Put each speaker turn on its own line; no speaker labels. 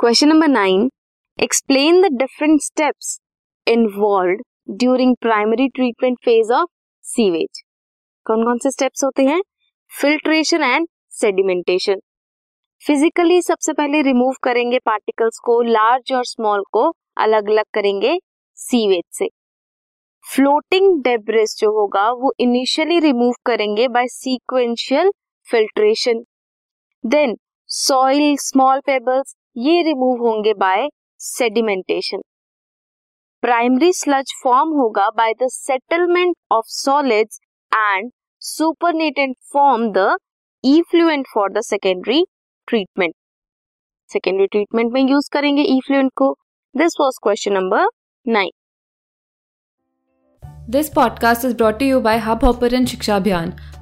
Question number nine explain the different steps involve during primary treatment phase of sewage कौन कौन से steps होते हैं? फिल्ट्रेशन एंड सेडिमेंटेशन फिजिकली सबसे पहले रिमूव करेंगे पार्टिकल्स को लार्ज और स्मॉल को अलग अलग करेंगे सीवेज से. फ्लोटिंग डेब्रिस जो होगा, वो इनिशियली रिमूव करेंगे by sequential filtration then soil small pebbles ये रिमूव होंगे by sedimentation primary sludge form होगा by the settlement of solids and supernatant form the effluent for the secondary treatment secondary treatment में use करेंगे effluent को. This was question number nine
this podcast is brought you by hub hopper शिक्षा अभियान